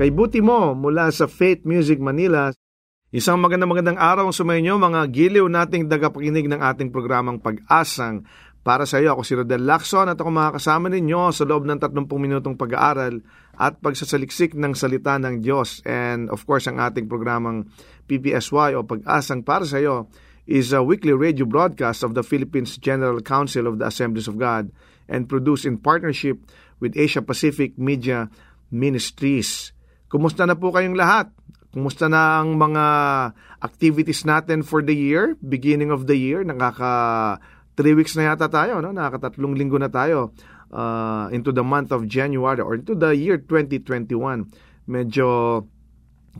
Kay Buti Mo mula sa Faith Music Manila. Isang magandang magandang araw sa inyo mga giliw nating dagapakinig ng ating programang Pag-asang. Para sa iyo, ako si Rodel Lacson at ako makakasama ninyo sa loob ng 30 minutong pag-aaral at pagsasaliksik ng salita ng Diyos. And of course, ang ating programang PPSY o Pag-asang para sa iyo is a weekly radio broadcast of the Philippines General Council of the Assemblies of God and produced in partnership with Asia Pacific Media Ministries. Kumusta na po kayong lahat? Kumusta na ang mga activities natin for the year, beginning of the year? Nakaka three weeks na yata tayo, no? Nakakatatlong linggo na tayo uh, into the month of January or into the year 2021. Medyo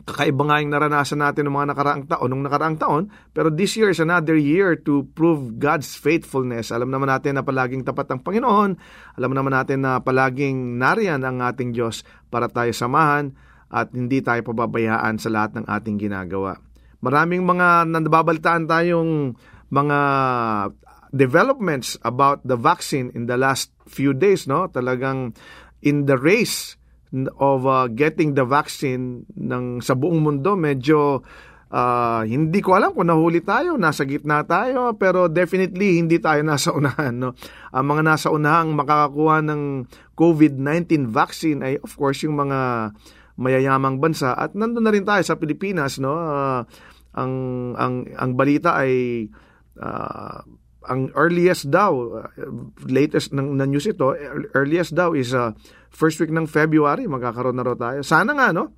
kakaiba nga yung naranasan natin ng mga nakaraang taon, nung nakaraang taon, pero this year is another year to prove God's faithfulness. Alam naman natin na palaging tapat ang Panginoon, alam naman natin na palaging nariyan ang ating Diyos para tayo samahan at hindi tayo pababayaan sa lahat ng ating ginagawa. Maraming mga nababalitaan tayong mga developments about the vaccine in the last few days, no? Talagang in the race of uh, getting the vaccine ng sa buong mundo medyo uh, hindi ko alam kung nahuli tayo, nasa gitna tayo, pero definitely hindi tayo nasa unahan. No? Ang mga nasa unahang makakakuha ng COVID-19 vaccine ay of course yung mga mayayamang bansa at nandun na rin tayo sa Pilipinas. No? Uh, ang, ang, ang balita ay uh, ang earliest daw, uh, latest ng, na news ito, earliest daw is uh, first week ng February, magkakaroon na raw tayo. Sana nga, no?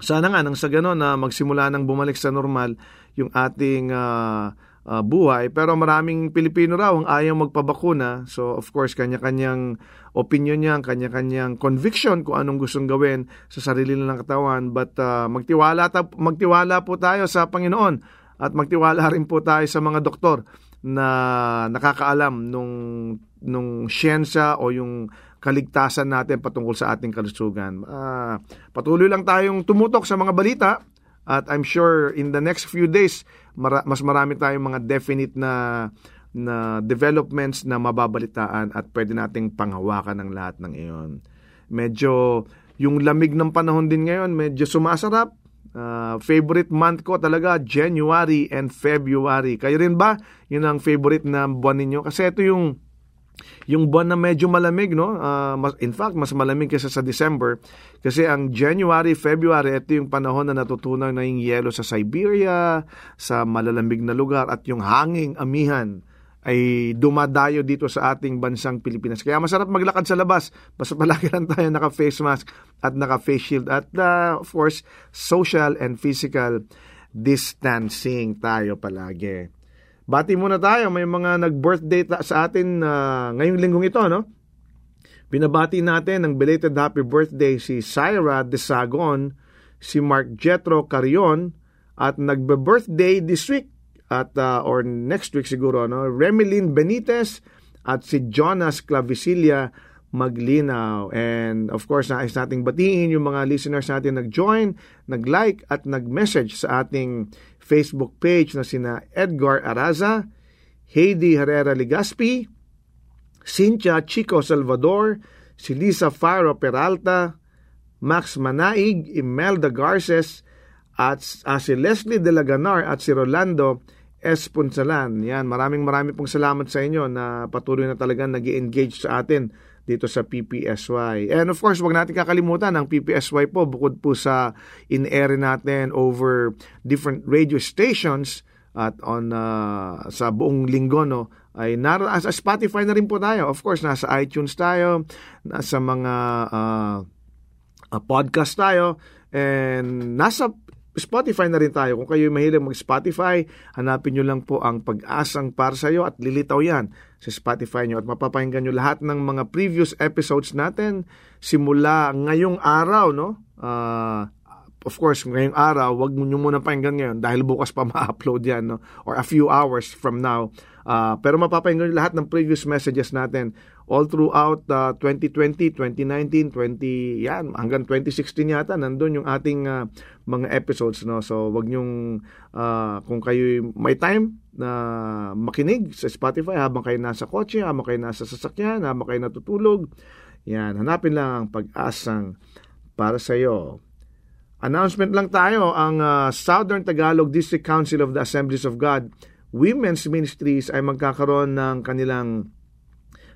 Sana nga, nang sa gano'n na magsimula nang bumalik sa normal yung ating uh, uh, buhay. Pero maraming Pilipino raw ang ayaw magpabakuna. So, of course, kanya-kanyang opinion niya, kanya-kanyang conviction kung anong gustong gawin sa sarili nilang katawan. But uh, magtiwala, ta- magtiwala po tayo sa Panginoon at magtiwala rin po tayo sa mga doktor na nakakaalam nung nung siyensya o yung kaligtasan natin patungkol sa ating kalusugan. Uh, patuloy lang tayong tumutok sa mga balita at I'm sure in the next few days mara- mas marami tayong mga definite na na developments na mababalitaan at pwede nating panghawakan ng lahat ng iyon. Medyo yung lamig ng panahon din ngayon, medyo sumasarap. Uh, favorite month ko talaga January and February. Kayo rin ba? Yun ang favorite na buwan ninyo kasi ito yung yung buwan na medyo malamig, no? Uh, in fact, mas malamig kaysa sa December. Kasi ang January, February, ito yung panahon na natutunaw na yung yelo sa Siberia, sa malalamig na lugar, at yung hanging amihan ay dumadayo dito sa ating bansang Pilipinas. Kaya masarap maglakad sa labas. Basta palagi lang tayo naka-face mask at naka-face shield. At uh, of course, social and physical distancing tayo palagi. Bati muna tayo, may mga nag-birthday sa atin uh, ngayong linggong ito, no? Binabati natin ng belated happy birthday si Syra Desagon, si Mark Jetro Carion, at nagbe-birthday this week at uh, or next week siguro no Remilin Benitez at si Jonas Clavicilia Maglinaw. And of course, nais nating batiin yung mga listeners natin nag-join, nag-like at nag-message sa ating Facebook page na sina Edgar Araza, Heidi Herrera Ligaspi, Cynthia Chico Salvador, si Lisa Faro Peralta, Max Manaig, Imelda Garces, at uh, si Leslie De Laganar at si Rolando Esponsalan. Yan, maraming maraming pong salamat sa inyo na patuloy na talagang nag engage sa atin dito sa PPSY. And of course, wag natin kakalimutan ang PPSY po bukod po sa in-air natin over different radio stations at on uh, sa buong linggo no ay nar sa Spotify na rin po tayo. Of course, nasa iTunes tayo, nasa mga uh, uh, podcast tayo and nasa Spotify na rin tayo. Kung kayo mahilig mag-Spotify, hanapin nyo lang po ang pag-asang para sa iyo at lilitaw yan sa Spotify nyo at mapapahinggan nyo lahat ng mga previous episodes natin simula ngayong araw, no? Uh, of course, ngayong araw, wag nyo muna pakinggan ngayon dahil bukas pa ma-upload yan, no? Or a few hours from now. Uh, pero mapapahinggan nyo lahat ng previous messages natin all throughout uh, 2020, 2019, 20 yan hanggang 2016 yata nandun yung ating uh, mga episodes no. So wag niyo uh, kung kayo may time na makinig sa Spotify habang kayo nasa kotse, habang kayo nasa sasakyan, habang kayo natutulog. Yan, hanapin lang ang pag-asang para sa iyo. Announcement lang tayo, ang uh, Southern Tagalog District Council of the Assemblies of God Women's Ministries ay magkakaroon ng kanilang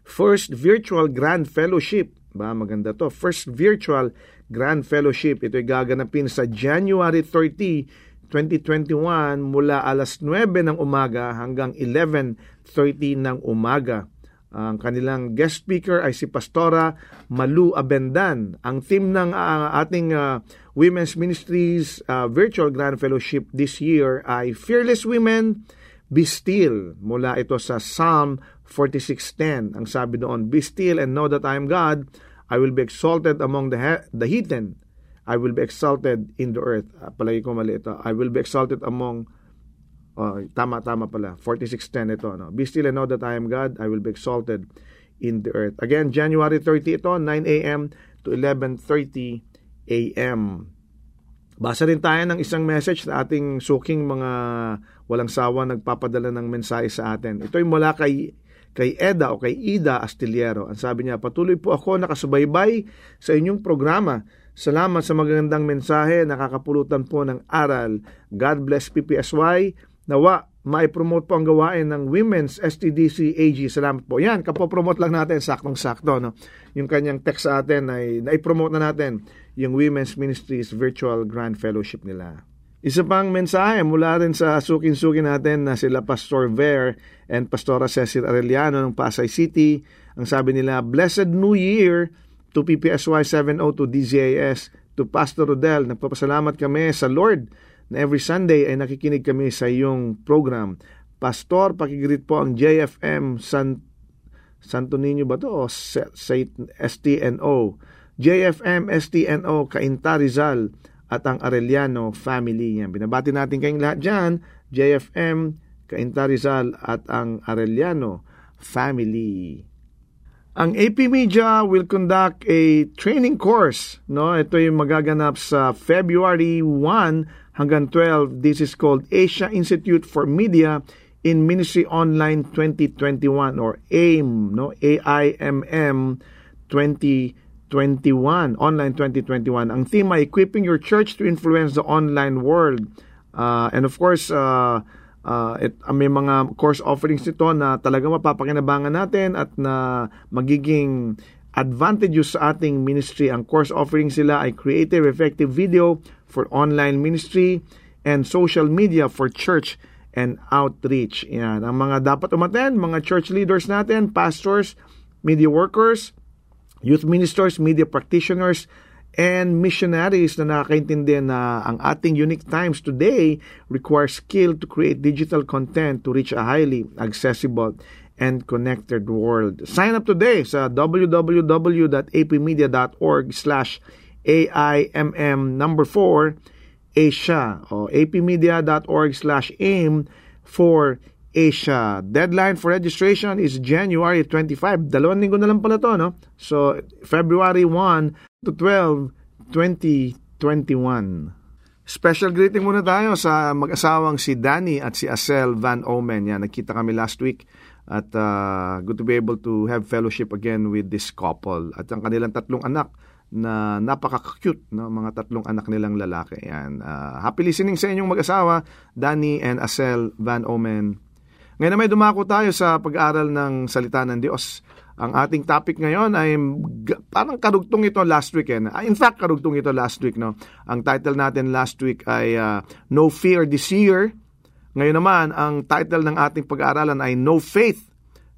First Virtual Grand Fellowship. Ba, maganda to. First Virtual Grand Fellowship. Ito ay gaganapin sa January 30, 2021 mula alas 9 ng umaga hanggang 11.30 ng umaga. Ang kanilang guest speaker ay si Pastora Malu Abendan. Ang theme ng uh, ating uh, Women's Ministries uh, Virtual Grand Fellowship this year ay Fearless Women, Be Still. Mula ito sa Psalm 46.10. Ang sabi doon, Be still and know that I am God. I will be exalted among the, he- the heathen. I will be exalted in the earth. Uh, palagi ko mali ito. I will be exalted among Oh, tama tama pala. 46:10 ito no. Be still and know that I am God. I will be exalted in the earth. Again, January 30 ito, 9 a.m. to 11:30 a.m. Basa rin tayo ng isang message na ating suking mga walang sawa nagpapadala ng mensahe sa atin. Ito ay mula kay kay Eda o kay Ida Astillero. Ang sabi niya, patuloy po ako nakasubaybay sa inyong programa. Salamat sa magandang mensahe, nakakapulutan po ng aral. God bless PPSY. Nawa, mai-promote po ang gawain ng Women's STDC AG. Salamat po. Yan, kapopromote lang natin, saktong-sakto. No? Yung kanyang text sa atin ay na-promote na natin yung Women's Ministries Virtual Grand Fellowship nila. Isa pang mensahe mula rin sa sukin-sukin natin na sila Pastor Ver and Pastora Cecil Arellano ng Pasay City. Ang sabi nila, Blessed New Year to PPSY 702 DZAS, to Pastor Rodel. Nagpapasalamat kami sa Lord na every Sunday ay nakikinig kami sa iyong program. Pastor, pakigreet po ang JFM San, Santo Niño ba to o STNO? JFM STNO Cainta Rizal at ang Arellano family. Yan. Binabati natin kayong lahat dyan. JFM, Cainta Rizal at ang Arellano family. Ang AP Media will conduct a training course. No, ito yung magaganap sa February 1 hanggang 12. This is called Asia Institute for Media in Ministry Online 2021 or AIM, no? A I M M 2021. 2021, online 2021. Ang theme equipping your church to influence the online world. Uh, and of course, uh, uh, it, uh, may mga course offerings nito na talagang mapapakinabangan natin at na magiging advantageous sa ating ministry. Ang course offerings sila ay creative, effective video for online ministry and social media for church and outreach. Yan. Ang mga dapat umaten, mga church leaders natin, pastors, media workers, youth ministers, media practitioners, and missionaries na nakakaintindi na ang ating unique times today require skill to create digital content to reach a highly accessible and connected world. Sign up today sa www.apmedia.org slash AIMM number 4 Asia o apmedia.org slash AIM for Asia. Deadline for registration is January 25. Dalawang linggo na lang pala to, no? So, February 1 to 12, 2021. Special greeting muna tayo sa mag-asawang si Danny at si Asel Van Omen. Yan, nagkita kami last week at uh, good to be able to have fellowship again with this couple. At ang kanilang tatlong anak na napaka-cute, no? mga tatlong anak nilang lalaki. Yan. Uh, happy listening sa inyong mag-asawa, Danny and Asel Van Omen. Ngayon may dumako tayo sa pag-aaral ng salita ng Diyos. Ang ating topic ngayon ay parang karugtong ito last week. Eh. In fact, karugtong ito last week. No? Ang title natin last week ay uh, No Fear This Year. Ngayon naman, ang title ng ating pag-aaralan ay No Faith,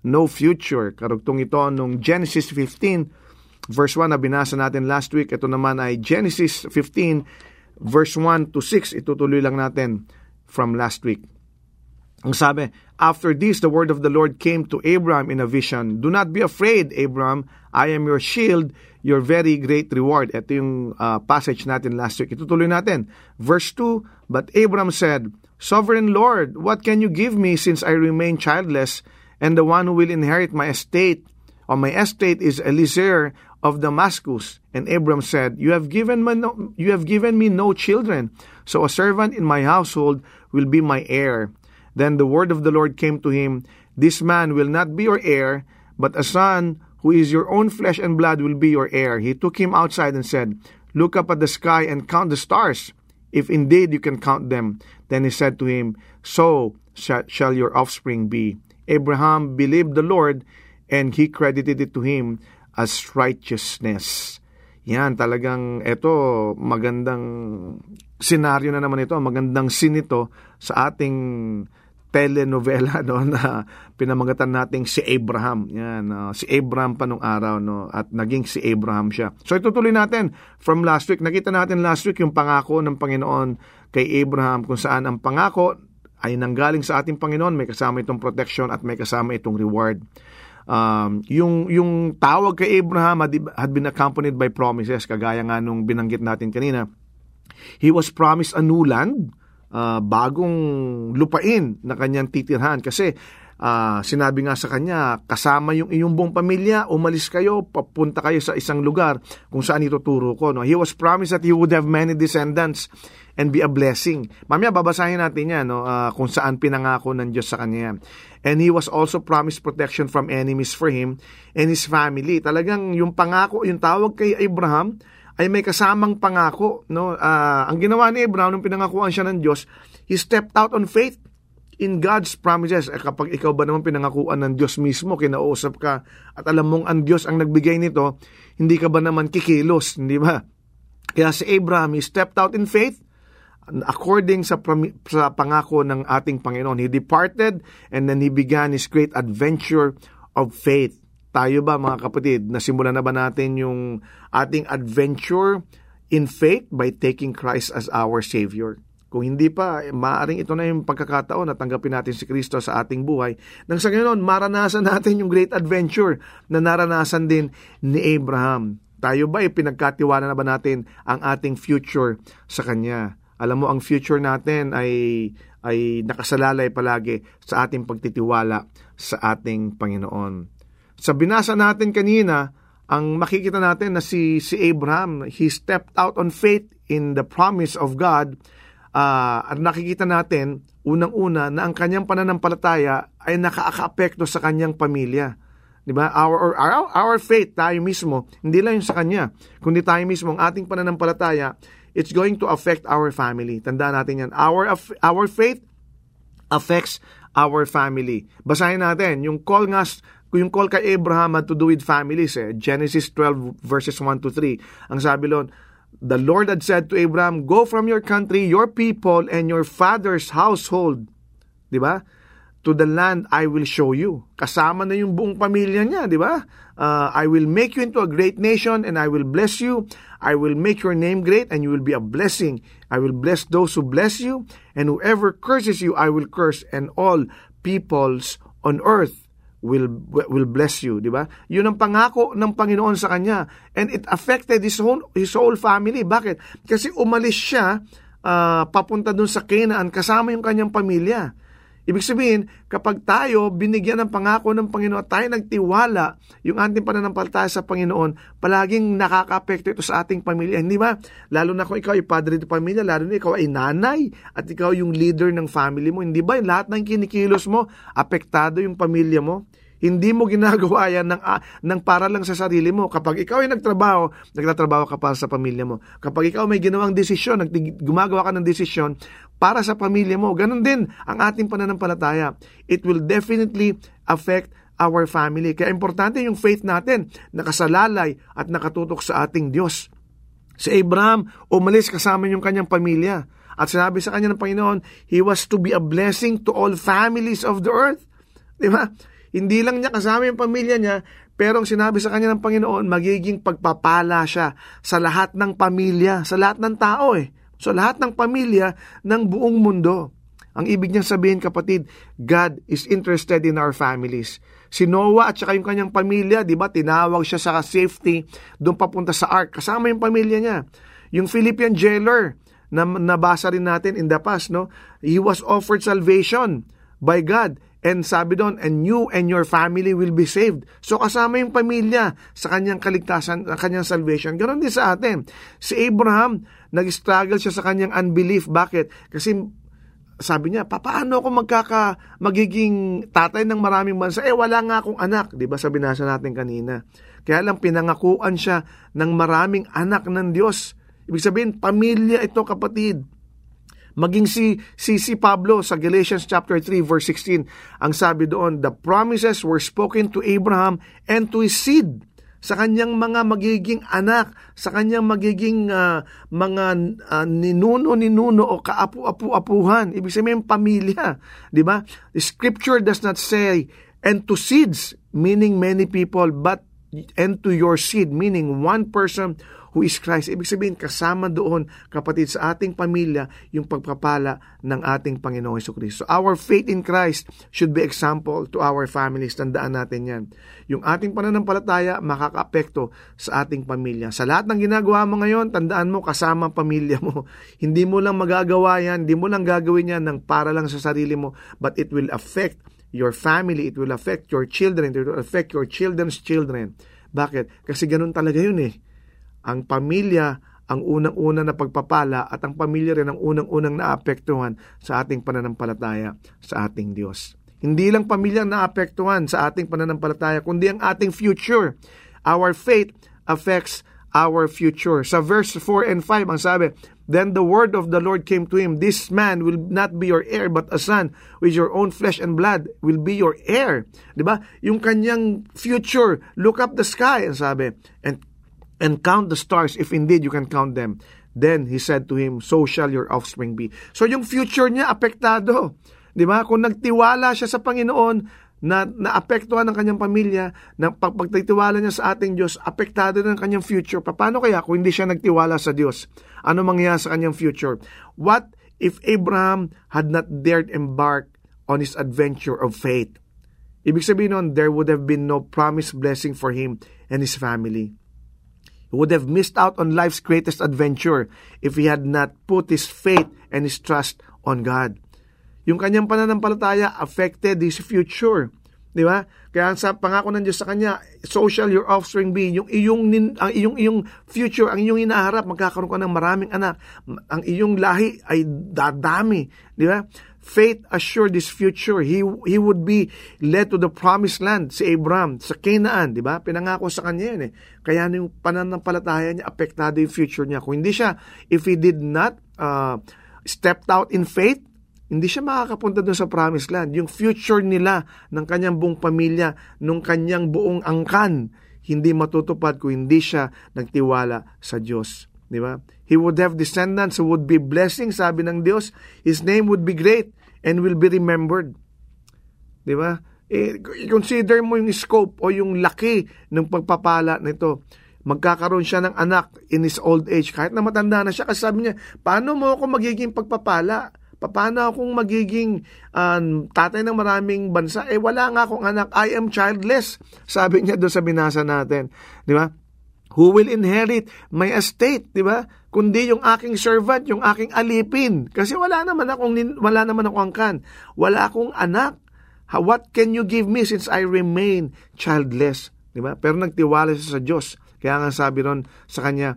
No Future. Karugtong ito nung Genesis 15, verse 1 na binasa natin last week. Ito naman ay Genesis 15, verse 1 to 6. Itutuloy lang natin from last week. Ang sabi, After this, the word of the Lord came to Abram in a vision. Do not be afraid, Abram. I am your shield, your very great reward. Ito yung uh, passage natin last week. Itutuloy natin. Verse 2, But Abram said, Sovereign Lord, what can you give me since I remain childless, and the one who will inherit my estate, or my estate is Eliezer of Damascus? And Abram said, You have given me no, you have given me no children, so a servant in my household will be my heir. Then the word of the Lord came to him, This man will not be your heir, but a son who is your own flesh and blood will be your heir. He took him outside and said, Look up at the sky and count the stars, if indeed you can count them. Then he said to him, So shall your offspring be. Abraham believed the Lord, and he credited it to him as righteousness. Yan, talagang ito, magandang senaryo na naman ito, magandang scene ito sa ating telenovela no na pinamagatan nating si Abraham. Yan, uh, si Abraham pa nung araw no at naging si Abraham siya. So itutuloy natin from last week. Nakita natin last week yung pangako ng Panginoon kay Abraham kung saan ang pangako ay nanggaling sa ating Panginoon, may kasama itong protection at may kasama itong reward. Um, yung, yung tawag kay Abraham had, had been accompanied by promises, kagaya nga nung binanggit natin kanina. He was promised a new land, uh, bagong lupain na kanyang titirhan. Kasi uh, sinabi nga sa kanya, kasama yung iyong buong pamilya, umalis kayo, papunta kayo sa isang lugar kung saan ituturo ko. No? He was promised that he would have many descendants and be a blessing. Mamaya babasahin natin yan no, uh, kung saan pinangako ng Diyos sa kanya. And he was also promised protection from enemies for him and his family. Talagang yung pangako, yung tawag kay Abraham ay may kasamang pangako. No? Uh, ang ginawa ni Abraham nung pinangakuan siya ng Diyos, he stepped out on faith in God's promises. Eh, kapag ikaw ba naman pinangakuan ng Diyos mismo, kinausap ka at alam mong ang Diyos ang nagbigay nito, hindi ka ba naman kikilos, hindi ba? Kaya si Abraham, he stepped out in faith according sa, sa pangako ng ating Panginoon. He departed and then he began his great adventure of faith. Tayo ba mga kapatid, nasimulan na ba natin yung ating adventure in faith by taking Christ as our Savior? Kung hindi pa, eh, maaring ito na yung pagkakataon na tanggapin natin si Kristo sa ating buhay. Nang sa ganoon, maranasan natin yung great adventure na naranasan din ni Abraham. Tayo ba, pinagkatiwala na ba natin ang ating future sa Kanya? Alam mo, ang future natin ay, ay nakasalalay palagi sa ating pagtitiwala sa ating Panginoon. Sa binasa natin kanina, ang makikita natin na si, si Abraham, he stepped out on faith in the promise of God uh, at nakikita natin unang-una na ang kanyang pananampalataya ay nakaka-apekto sa kanyang pamilya. 'Di ba? Our, our our faith tayo mismo, hindi lang yung sa kanya, kundi tayo mismo ang ating pananampalataya it's going to affect our family. Tandaan natin yan. Our, our faith affects our family. Basahin natin, yung call nga, yung call kay Abraham had to do with families. Eh. Genesis 12 verses 1 to 3. Ang sabi lon, The Lord had said to Abraham, Go from your country, your people, and your father's household. Di ba? to the land I will show you. Kasama na yung buong pamilya niya, di ba? Uh, I will make you into a great nation and I will bless you. I will make your name great and you will be a blessing. I will bless those who bless you and whoever curses you I will curse and all peoples on earth will will bless you, di ba? Yun ang pangako ng Panginoon sa kanya and it affected his whole his whole family. Bakit? Kasi umalis siya uh, papunta dun sa Canaan kasama yung kanyang pamilya. Ibig sabihin, kapag tayo binigyan ng pangako ng Panginoon at tayo nagtiwala yung ating pananampalataya sa Panginoon, palaging nakaka-apekto ito sa ating pamilya. Hindi ba? Lalo na kung ikaw ay padre de pamilya, lalo na ikaw ay nanay at ikaw yung leader ng family mo. Hindi ba? Lahat ng kinikilos mo, apektado yung pamilya mo. Hindi mo ginagawa yan ng, uh, ng para lang sa sarili mo. Kapag ikaw ay nagtrabaho, nagtatrabaho ka para sa pamilya mo. Kapag ikaw may ginawang desisyon, gumagawa ka ng desisyon para sa pamilya mo, ganun din ang ating pananampalataya. It will definitely affect our family. Kaya importante yung faith natin, nakasalalay at nakatutok sa ating Diyos. Si Abraham, umalis kasama yung kanyang pamilya. At sinabi sa kanya ng Panginoon, he was to be a blessing to all families of the earth. Di ba? Hindi lang niya kasama yung pamilya niya, pero ang sinabi sa kanya ng Panginoon, magiging pagpapala siya sa lahat ng pamilya, sa lahat ng tao eh. So lahat ng pamilya ng buong mundo. Ang ibig niyang sabihin kapatid, God is interested in our families. Si Noah at saka yung kanyang pamilya, di ba, tinawag siya sa safety doon papunta sa ark. Kasama yung pamilya niya. Yung Philippian jailer, na nabasa rin natin in the past, no? He was offered salvation by God. And sabi doon, and you and your family will be saved. So kasama yung pamilya sa kanyang kaligtasan, sa kanyang salvation. Ganon din sa atin. Si Abraham, nag-struggle siya sa kanyang unbelief. Bakit? Kasi sabi niya, paano ako magkaka, magiging tatay ng maraming bansa? Eh, wala nga akong anak. Ba sabi nasa natin kanina? Kaya lang pinangakuan siya ng maraming anak ng Diyos. Ibig sabihin, pamilya ito kapatid. Maging si, si, si Pablo sa Galatians chapter 3 verse 16, ang sabi doon, the promises were spoken to Abraham and to his seed sa kanyang mga magiging anak, sa kanyang magiging uh, mga uh, ninuno-ninuno o kaapu-apu-apuhan. Ibig sabihin pamilya, di ba? The scripture does not say and to seeds, meaning many people, but and to your seed, meaning one person who is Christ. Ibig sabihin, kasama doon, kapatid, sa ating pamilya, yung pagpapala ng ating Panginoong Heso Kristo. Our faith in Christ should be example to our families. Tandaan natin yan. Yung ating pananampalataya, makaka-apekto sa ating pamilya. Sa lahat ng ginagawa mo ngayon, tandaan mo, kasama ang pamilya mo. Hindi mo lang magagawa yan, hindi mo lang gagawin yan ng para lang sa sarili mo, but it will affect your family, it will affect your children, it will affect your children's children. Bakit? Kasi ganun talaga yun eh. Ang pamilya ang unang-una na pagpapala at ang pamilya rin ang unang-unang naapektuhan sa ating pananampalataya sa ating Diyos. Hindi lang pamilya ang naapektuhan sa ating pananampalataya, kundi ang ating future. Our faith affects our future. Sa verse 4 and 5, ang sabi, Then the word of the Lord came to him, This man will not be your heir, but a son with your own flesh and blood will be your heir. Ba? Yung kanyang future, look up the sky, ang sabi, and and count the stars if indeed you can count them. Then he said to him, so shall your offspring be. So yung future niya apektado. 'Di ba? Kung nagtiwala siya sa Panginoon, na naapektuhan ng kanyang pamilya, na pagpagtitiwala niya sa ating Diyos, apektado ng kanyang future. Paano kaya kung hindi siya nagtiwala sa Diyos? Ano mangyayari sa kanyang future? What if Abraham had not dared embark on his adventure of faith? Ibig sabihin nun, there would have been no promised blessing for him and his family. He would have missed out on life's greatest adventure if he had not put his faith and his trust on God. Yung kanyang pananampalataya affected his future. Di ba? Kaya sa pangako ng Diyos sa kanya, social your offspring be, yung iyong ang iyong iyong future, ang iyong inaharap, magkakaroon ka ng maraming anak. Ang iyong lahi ay dadami, di ba? Faith assured his future. He, he would be led to the promised land, si Abraham, sa Canaan, di ba? Pinangako sa kanya yan eh. Kaya yung pananampalataya niya, apektado yung future niya. Kung hindi siya, if he did not uh, stepped out in faith, hindi siya makakapunta doon sa promised land. Yung future nila, ng kanyang buong pamilya, nung kanyang buong angkan, hindi matutupad kung hindi siya nagtiwala sa Diyos. Di ba? He would have descendants who would be blessing, sabi ng Diyos. His name would be great and will be remembered. Di ba? Eh, consider mo yung scope o yung laki ng pagpapala nito. Magkakaroon siya ng anak in his old age. Kahit na matanda na siya, kasi sabi niya, paano mo ako magiging pagpapala? Paano akong magiging um, tatay ng maraming bansa? Eh, wala nga akong anak. I am childless. Sabi niya doon sa binasa natin. Di ba? Who will inherit my estate, di ba? Kundi yung aking servant, yung aking alipin. Kasi wala naman akong wala naman akong angkan. Wala akong anak. What can you give me since I remain childless? Di ba? Pero nagtiwala siya sa Diyos. Kaya nga sabi ron sa kanya,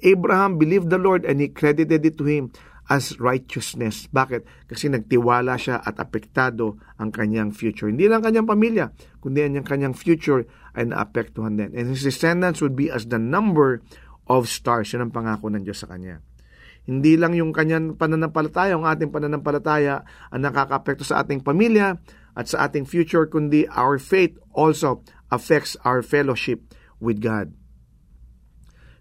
Abraham believed the Lord and he credited it to him as righteousness. Bakit? Kasi nagtiwala siya at apektado ang kanyang future. Hindi lang kanyang pamilya, kundi ang kanyang future ay naapektuhan din. And his descendants would be as the number of stars. Yan ang pangako ng Diyos sa kanya. Hindi lang yung kanyang pananampalataya, ang ating pananampalataya ang nakakapekto sa ating pamilya at sa ating future, kundi our faith also affects our fellowship with God.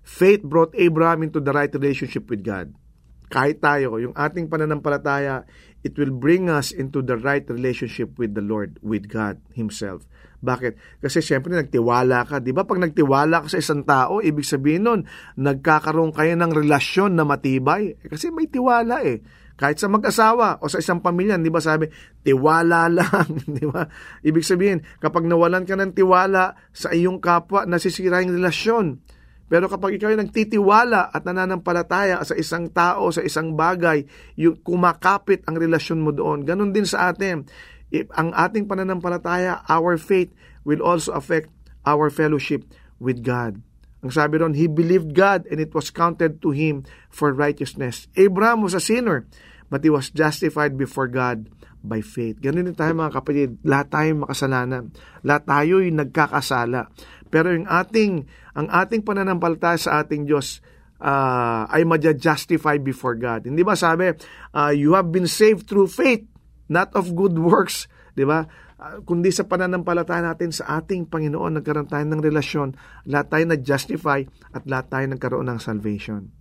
Faith brought Abraham into the right relationship with God kahit tayo, yung ating pananampalataya, it will bring us into the right relationship with the Lord, with God Himself. Bakit? Kasi siyempre nagtiwala ka. Di ba? Pag nagtiwala ka sa isang tao, ibig sabihin nun, nagkakaroon kayo ng relasyon na matibay. Eh, kasi may tiwala eh. Kahit sa mag-asawa o sa isang pamilya, di ba sabi, tiwala lang, di ba? Ibig sabihin, kapag nawalan ka ng tiwala sa iyong kapwa, nasisira yung relasyon. Pero kapag ikaw ay nagtitiwala at nananampalataya sa isang tao, sa isang bagay, yung kumakapit ang relasyon mo doon. Ganon din sa atin. If ang ating pananampalataya, our faith will also affect our fellowship with God. Ang sabi ron, he believed God and it was counted to him for righteousness. Abraham was a sinner, but he was justified before God by faith. Ganun din tayo mga kapatid. Lahat tayo makasalanan. Lahat tayo yung nagkakasala. Pero yung ating, ang ating pananampalataya sa ating Diyos uh, ay madya-justify before God. Hindi ba sabi, uh, you have been saved through faith, not of good works. Di ba? Uh, kundi sa pananampalataya natin sa ating Panginoon, nagkaroon tayo ng relasyon, lahat tayo na-justify at lahat tayo nagkaroon ng salvation.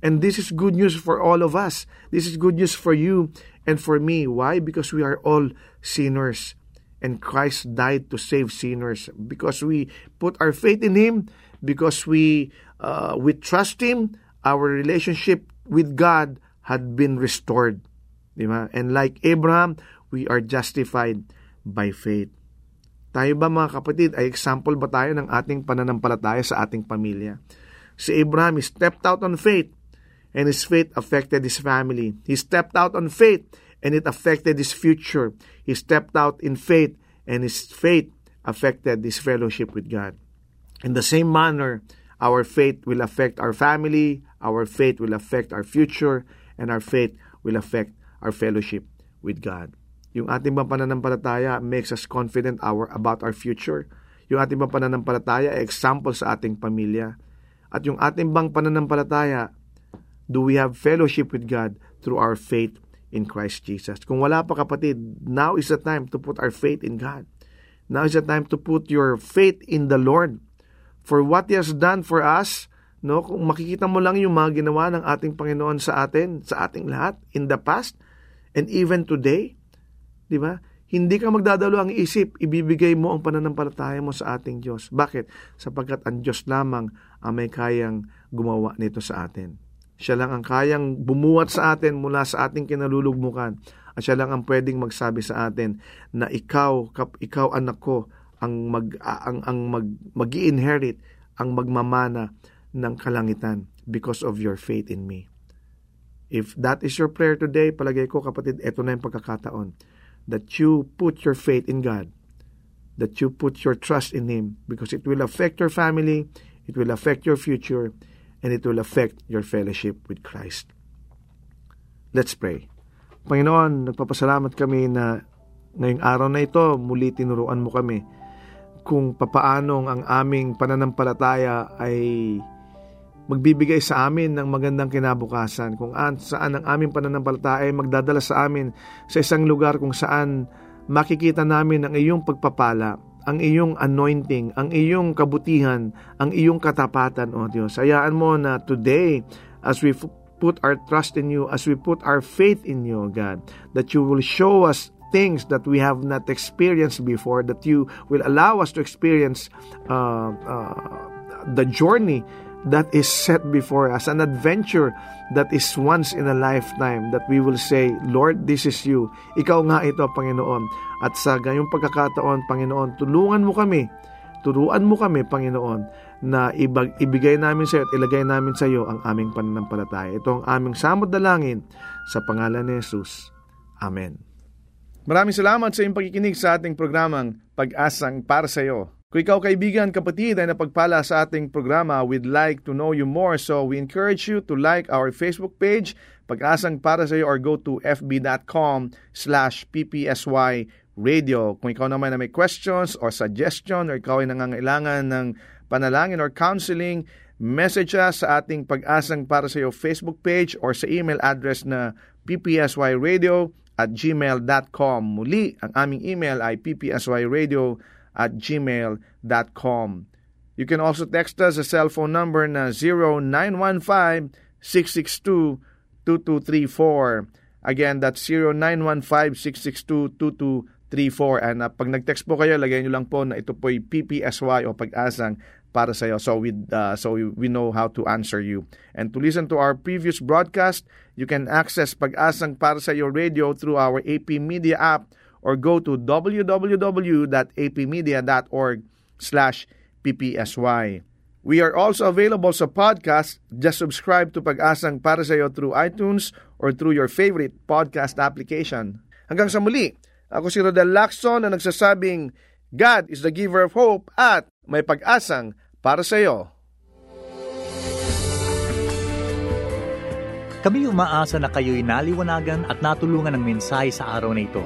And this is good news for all of us. This is good news for you and for me. Why? Because we are all sinners and Christ died to save sinners because we put our faith in Him because we uh, we trust Him, our relationship with God had been restored. Di ba? And like Abraham, we are justified by faith. Tayo ba mga kapatid, ay example ba tayo ng ating pananampalataya sa ating pamilya? Si Abraham, stepped out on faith and his faith affected his family. He stepped out on faith and it affected his future. He stepped out in faith and his faith affected his fellowship with God. In the same manner, our faith will affect our family, our faith will affect our future, and our faith will affect our fellowship with God. Yung ating bang pananampalataya makes us confident our, about our future. Yung ating bang pananampalataya ay example sa ating pamilya. At yung ating bang pananampalataya, do we have fellowship with God through our faith in Christ Jesus? Kung wala pa kapatid, now is the time to put our faith in God. Now is the time to put your faith in the Lord. For what He has done for us, no, kung makikita mo lang yung mga ginawa ng ating Panginoon sa atin, sa ating lahat, in the past, and even today, Di ba? Hindi ka magdadalo ang isip, ibibigay mo ang pananampalataya mo sa ating Diyos. Bakit? Sapagkat ang Diyos lamang ang may kayang gumawa nito sa atin. Siya lang ang kayang bumuwat sa atin mula sa ating kinalulugmukan. At siya lang ang pwedeng magsabi sa atin na ikaw, kap, ikaw anak ko, ang mag ang ang mag magi-inherit ang magmamana ng kalangitan because of your faith in me. If that is your prayer today, palagay ko kapatid, ito na yung pagkakataon that you put your faith in God, that you put your trust in Him, because it will affect your family, it will affect your future, and it will affect your fellowship with Christ. Let's pray. Panginoon, nagpapasalamat kami na ngayong araw na ito, muli tinuruan mo kami kung papaanong ang aming pananampalataya ay magbibigay sa amin ng magandang kinabukasan, kung an, saan ang aming pananampalataya ay magdadala sa amin sa isang lugar kung saan makikita namin ang iyong pagpapala, ang iyong anointing, ang iyong kabutihan, ang iyong katapatan, O Diyos. Hayaan mo na today, as we put our trust in you, as we put our faith in you, God, that you will show us things that we have not experienced before, that you will allow us to experience uh, uh, the journey that is set before us, an adventure that is once in a lifetime that we will say, Lord, this is you. Ikaw nga ito, Panginoon. At sa gayong pagkakataon, Panginoon, tulungan mo kami, turuan mo kami, Panginoon, na ibag, ibigay namin sa iyo at ilagay namin sa iyo ang aming pananampalataya. Ito ang aming samod dalangin sa pangalan ni Jesus. Amen. Maraming salamat sa iyong pagkikinig sa ating programang Pag-asang para sa iyo. Kung ikaw kaibigan, kapatid ay napagpala sa ating programa, we'd like to know you more. So we encourage you to like our Facebook page, Pag-asang para sa iyo, or go to fb.com slash ppsy radio. Kung ikaw naman na may questions or suggestion or ikaw ay nangangailangan ng panalangin or counseling, message us sa ating Pag-asang para sa iyo Facebook page or sa email address na ppsyradio at gmail.com. Muli, ang aming email ay ppsyradio at gmail.com. You can also text us a cellphone number na 0915-662-2234. Again, that's 0915-662-2234. And uh, pag nag-text po kayo, lagay nyo lang po na ito po'y PPSY o pag-asang para sa iyo. So we uh, so we know how to answer you. And to listen to our previous broadcast, you can access Pag-asang para sa iyo radio through our AP Media app or go to www.apmedia.org slash ppsy. We are also available sa podcast. Just subscribe to Pag-asang para sa iyo through iTunes or through your favorite podcast application. Hanggang sa muli, ako si Rodel Lacson na nagsasabing God is the giver of hope at may pag-asang para sa iyo. Kami umaasa na kayo'y naliwanagan at natulungan ng mensahe sa araw na ito.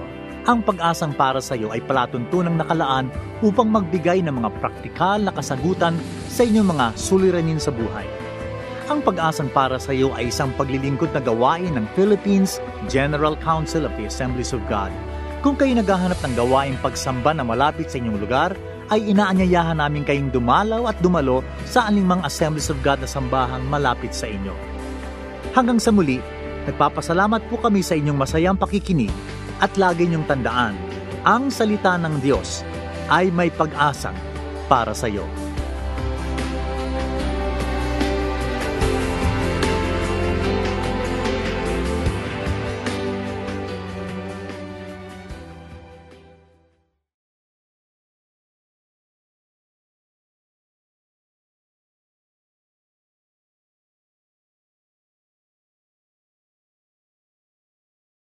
Ang pag-asang para sa iyo ay palatuntunang nakalaan upang magbigay ng mga praktikal na kasagutan sa inyong mga suliranin sa buhay. Ang pag-asang para sa iyo ay isang paglilingkod na gawain ng Philippines General Council of the Assemblies of God. Kung kayo naghahanap ng gawaing pagsamba na malapit sa inyong lugar, ay inaanyayahan namin kayong dumalaw at dumalo sa anumang Assemblies of God na sambahang malapit sa inyo. Hanggang sa muli, nagpapasalamat po kami sa inyong masayang pakikinig at lagi niyong tandaan, ang salita ng Diyos ay may pag-asang para sa iyo.